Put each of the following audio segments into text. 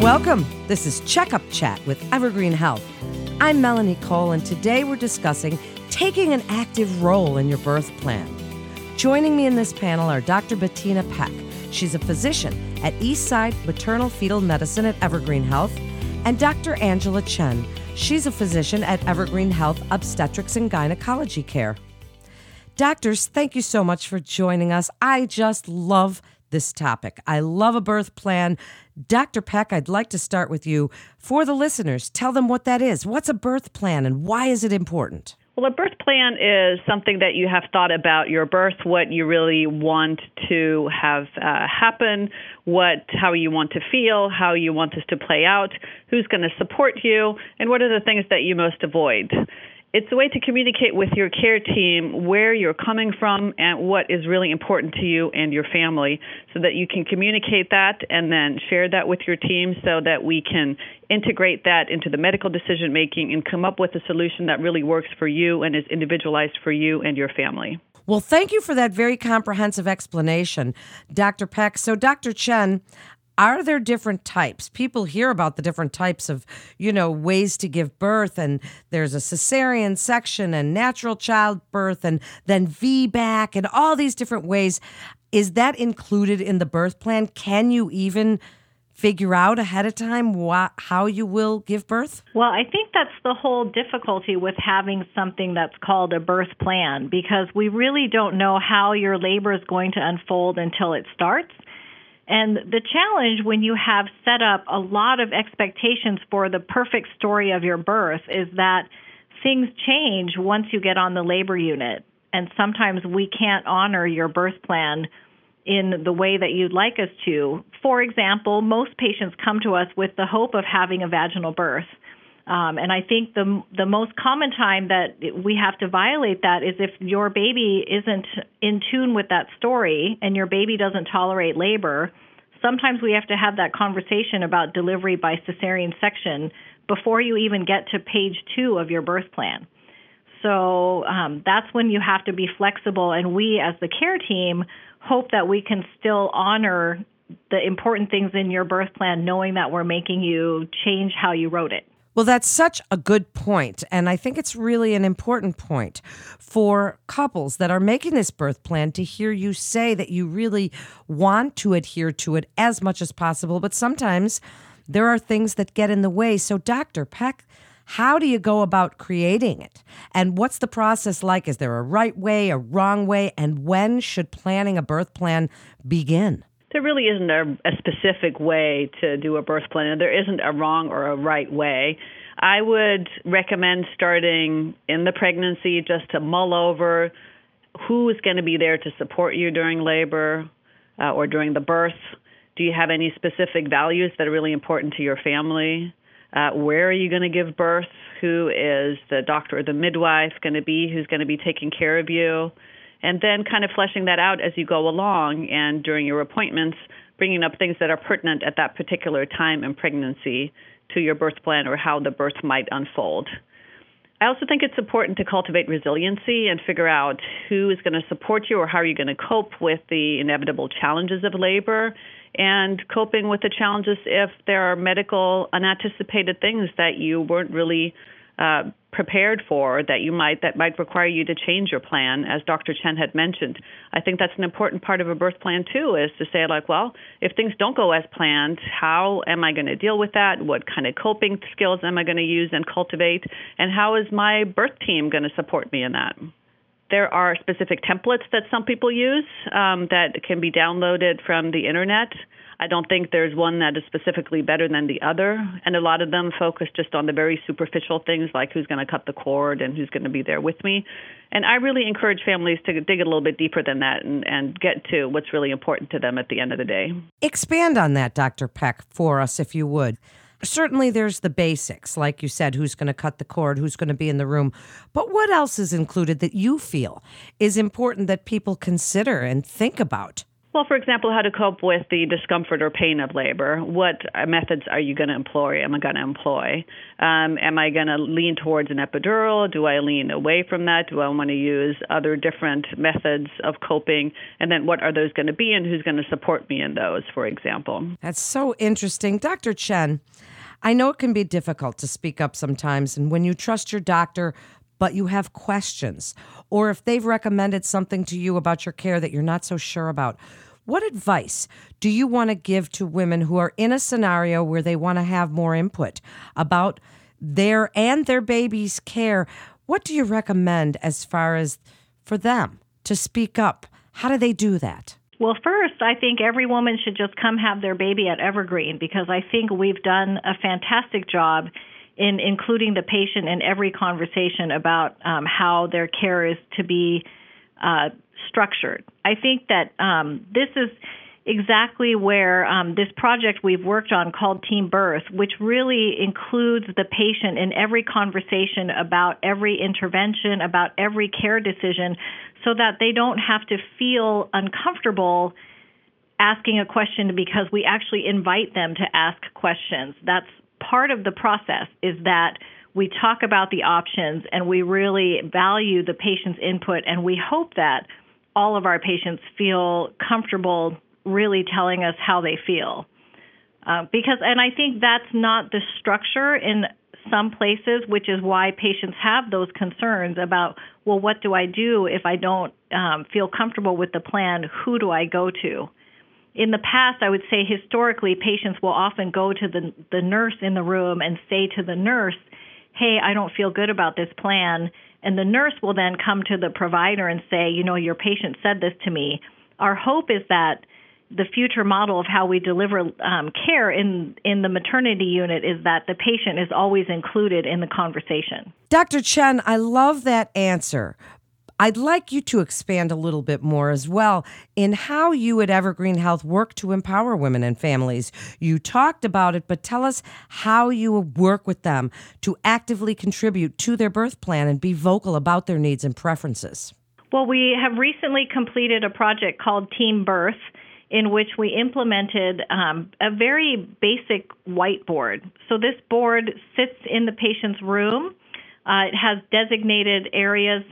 Welcome. This is Checkup Chat with Evergreen Health. I'm Melanie Cole, and today we're discussing taking an active role in your birth plan. Joining me in this panel are Dr. Bettina Peck. She's a physician at Eastside Maternal Fetal Medicine at Evergreen Health, and Dr. Angela Chen. She's a physician at Evergreen Health Obstetrics and Gynecology Care. Doctors, thank you so much for joining us. I just love this topic. I love a birth plan. Dr. Peck, I'd like to start with you. For the listeners, tell them what that is. What's a birth plan and why is it important? Well, a birth plan is something that you have thought about your birth, what you really want to have uh, happen, what how you want to feel, how you want this to play out, who's going to support you, and what are the things that you most avoid it's a way to communicate with your care team where you're coming from and what is really important to you and your family so that you can communicate that and then share that with your team so that we can integrate that into the medical decision making and come up with a solution that really works for you and is individualized for you and your family. Well, thank you for that very comprehensive explanation, Dr. Peck. So, Dr. Chen, are there different types? People hear about the different types of, you know, ways to give birth, and there's a cesarean section and natural childbirth, and then VBAC, and all these different ways. Is that included in the birth plan? Can you even figure out ahead of time wh- how you will give birth? Well, I think that's the whole difficulty with having something that's called a birth plan because we really don't know how your labor is going to unfold until it starts. And the challenge when you have set up a lot of expectations for the perfect story of your birth is that things change once you get on the labor unit. And sometimes we can't honor your birth plan in the way that you'd like us to. For example, most patients come to us with the hope of having a vaginal birth. Um, and I think the the most common time that we have to violate that is if your baby isn't in tune with that story and your baby doesn't tolerate labor. Sometimes we have to have that conversation about delivery by cesarean section before you even get to page two of your birth plan. So um, that's when you have to be flexible, and we as the care team hope that we can still honor the important things in your birth plan, knowing that we're making you change how you wrote it. Well, that's such a good point, And I think it's really an important point for couples that are making this birth plan to hear you say that you really want to adhere to it as much as possible. But sometimes there are things that get in the way. So, Dr. Peck, how do you go about creating it? And what's the process like? Is there a right way, a wrong way? And when should planning a birth plan begin? There really isn't a, a specific way to do a birth plan. And there isn't a wrong or a right way. I would recommend starting in the pregnancy just to mull over who is going to be there to support you during labor uh, or during the birth. Do you have any specific values that are really important to your family? Uh, where are you going to give birth? Who is the doctor or the midwife going to be who's going to be taking care of you? And then kind of fleshing that out as you go along and during your appointments, bringing up things that are pertinent at that particular time in pregnancy to your birth plan or how the birth might unfold. I also think it's important to cultivate resiliency and figure out who is going to support you or how are you going to cope with the inevitable challenges of labor and coping with the challenges if there are medical unanticipated things that you weren't really uh, prepared for that you might that might require you to change your plan as dr chen had mentioned. I think that's an important part of a birth plan too is to say like well if things don't go as planned how am i going to deal with that? What kind of coping skills am i going to use and cultivate? And how is my birth team going to support me in that there are specific templates that some people use um, that can be downloaded from the internet I don't think there's one that is specifically better than the other, and a lot of them focus just on the very superficial things like who's going to cut the cord and who's going to be there with me. And I really encourage families to dig a little bit deeper than that and, and get to what's really important to them at the end of the day. Expand on that, Dr. Peck, for us, if you would. Certainly, there's the basics, like you said, who's going to cut the cord, who's going to be in the room. But what else is included that you feel is important that people consider and think about? Well, for example, how to cope with the discomfort or pain of labor. What methods are you going to employ? Am I going to employ? Um, am I going to lean towards an epidural? Do I lean away from that? Do I want to use other different methods of coping? And then what are those going to be and who's going to support me in those, for example? That's so interesting. Dr. Chen, I know it can be difficult to speak up sometimes, and when you trust your doctor, but you have questions, or if they've recommended something to you about your care that you're not so sure about, what advice do you want to give to women who are in a scenario where they want to have more input about their and their baby's care? What do you recommend as far as for them to speak up? How do they do that? Well, first, I think every woman should just come have their baby at Evergreen because I think we've done a fantastic job in including the patient in every conversation about um, how their care is to be uh, structured. I think that um, this is exactly where um, this project we've worked on called Team Birth, which really includes the patient in every conversation about every intervention, about every care decision, so that they don't have to feel uncomfortable asking a question because we actually invite them to ask questions. That's part of the process is that we talk about the options and we really value the patient's input and we hope that all of our patients feel comfortable really telling us how they feel. Uh, because, and I think that's not the structure in some places, which is why patients have those concerns about, well, what do I do if I don't um, feel comfortable with the plan? Who do I go to? in the past, I would say historically, patients will often go to the, the nurse in the room and say to the nurse, Hey, I don't feel good about this plan. And the nurse will then come to the provider and say, You know, your patient said this to me. Our hope is that the future model of how we deliver um, care in in the maternity unit is that the patient is always included in the conversation. Dr. Chen, I love that answer. I'd like you to expand a little bit more as well in how you at Evergreen Health work to empower women and families. You talked about it, but tell us how you work with them to actively contribute to their birth plan and be vocal about their needs and preferences. Well, we have recently completed a project called Team Birth in which we implemented um, a very basic whiteboard. So this board sits in the patient's room. Uh, it has designated areas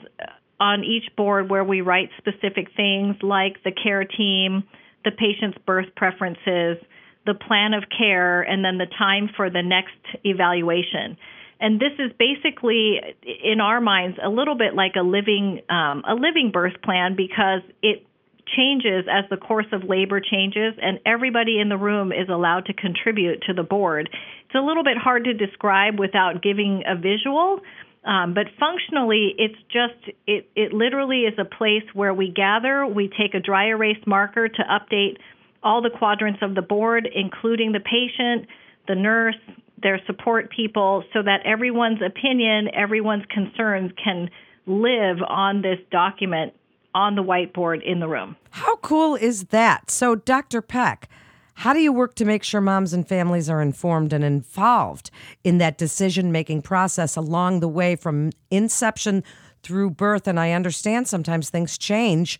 on each board where we write specific things like the care team, the patient's birth preferences, the plan of care, and then the time for the next evaluation. And this is basically, in our minds, a little bit like a living um, a living birth plan because it changes as the course of labor changes, and everybody in the room is allowed to contribute to the board. It's a little bit hard to describe without giving a visual, um, but functionally, it's just, it, it literally is a place where we gather, we take a dry erase marker to update all the quadrants of the board, including the patient, the nurse, their support people, so that everyone's opinion, everyone's concerns can live on this document on the whiteboard in the room. How cool is that? So, Dr. Peck, how do you work to make sure moms and families are informed and involved in that decision making process along the way from inception through birth? And I understand sometimes things change.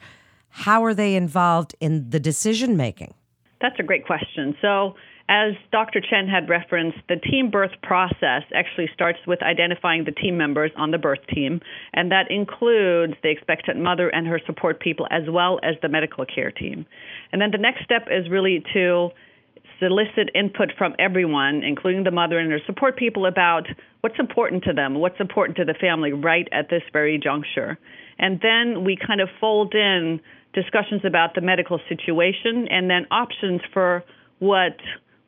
How are they involved in the decision making? That's a great question. So, as Dr. Chen had referenced, the team birth process actually starts with identifying the team members on the birth team, and that includes the expectant mother and her support people as well as the medical care team. And then the next step is really to solicit input from everyone, including the mother and her support people, about what's important to them, what's important to the family right at this very juncture. And then we kind of fold in discussions about the medical situation and then options for what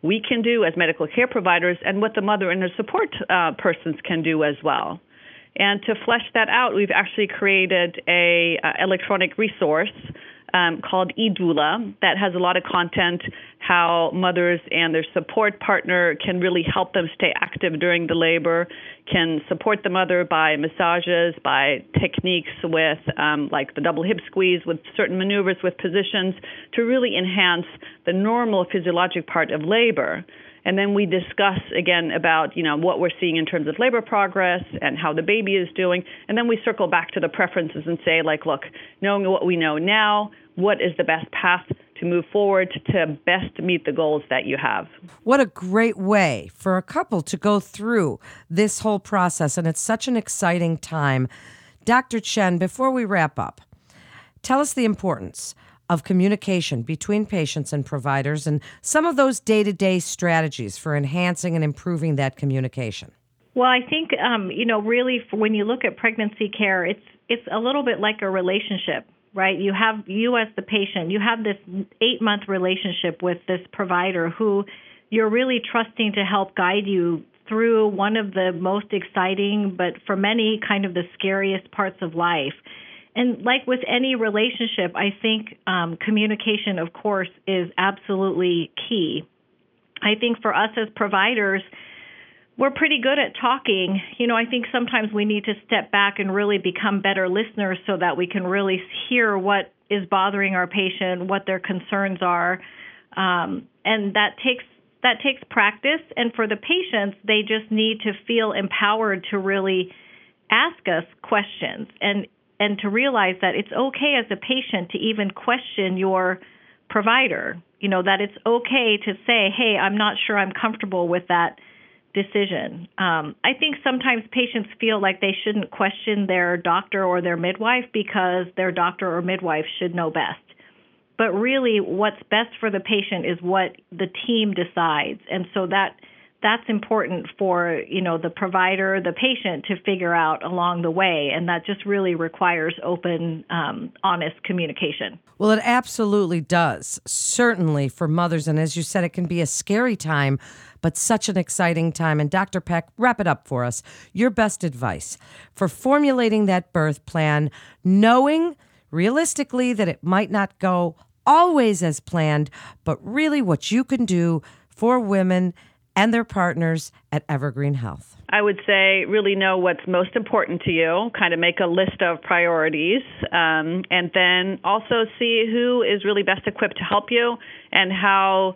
we can do as medical care providers and what the mother and her support uh, persons can do as well. And to flesh that out, we've actually created a uh, electronic resource um, called eDoula that has a lot of content how mothers and their support partner can really help them stay active during the labor, can support the mother by massages, by techniques with um, like the double hip squeeze, with certain maneuvers, with positions to really enhance the normal physiologic part of labor. And then we discuss again about you know what we're seeing in terms of labor progress and how the baby is doing. And then we circle back to the preferences and say like, look, knowing what we know now, what is the best path to move forward to best meet the goals that you have. What a great way for a couple to go through this whole process. And it's such an exciting time. Dr. Chen, before we wrap up, tell us the importance of communication between patients and providers and some of those day to day strategies for enhancing and improving that communication. Well, I think um, you know, really, when you look at pregnancy care, it's it's a little bit like a relationship, right? You have you as the patient, you have this eight month relationship with this provider who you're really trusting to help guide you through one of the most exciting, but for many, kind of the scariest parts of life. And like with any relationship, I think um, communication, of course, is absolutely key. I think for us as providers, we're pretty good at talking. You know, I think sometimes we need to step back and really become better listeners so that we can really hear what is bothering our patient, what their concerns are, um, and that takes that takes practice. And for the patients, they just need to feel empowered to really ask us questions and and to realize that it's okay as a patient to even question your provider. You know that it's okay to say, "Hey, I'm not sure I'm comfortable with that." decision. Um, I think sometimes patients feel like they shouldn't question their doctor or their midwife because their doctor or midwife should know best. But really, what's best for the patient is what the team decides, and so that that's important for you know the provider, the patient to figure out along the way, and that just really requires open, um, honest communication. Well, it absolutely does. Certainly for mothers, and as you said, it can be a scary time, but such an exciting time. And Dr. Peck, wrap it up for us. Your best advice for formulating that birth plan, knowing realistically that it might not go always as planned, but really what you can do for women and their partners at Evergreen Health? I would say really know what's most important to you, kind of make a list of priorities, um, and then also see who is really best equipped to help you and how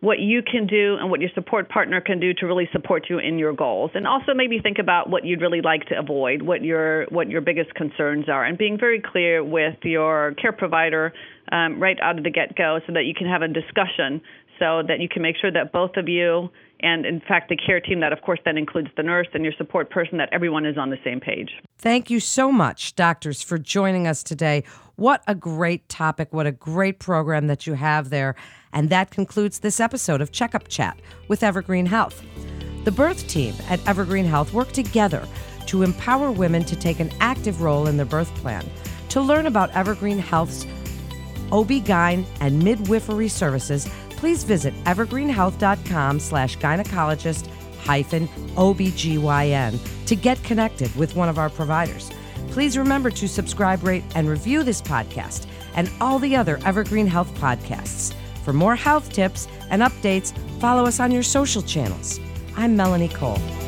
what you can do and what your support partner can do to really support you in your goals and also maybe think about what you'd really like to avoid what your what your biggest concerns are and being very clear with your care provider um, right out of the get-go so that you can have a discussion so that you can make sure that both of you and in fact the care team that of course then includes the nurse and your support person that everyone is on the same page. Thank you so much doctors for joining us today. What a great topic. What a great program that you have there. And that concludes this episode of checkup chat with evergreen health. The birth team at evergreen health work together to empower women to take an active role in their birth plan. To learn about evergreen health's OB-GYN and midwifery services please visit evergreenhealth.com slash gynecologist hyphen OBGYN to get connected with one of our providers. Please remember to subscribe, rate, and review this podcast and all the other Evergreen Health podcasts. For more health tips and updates, follow us on your social channels. I'm Melanie Cole.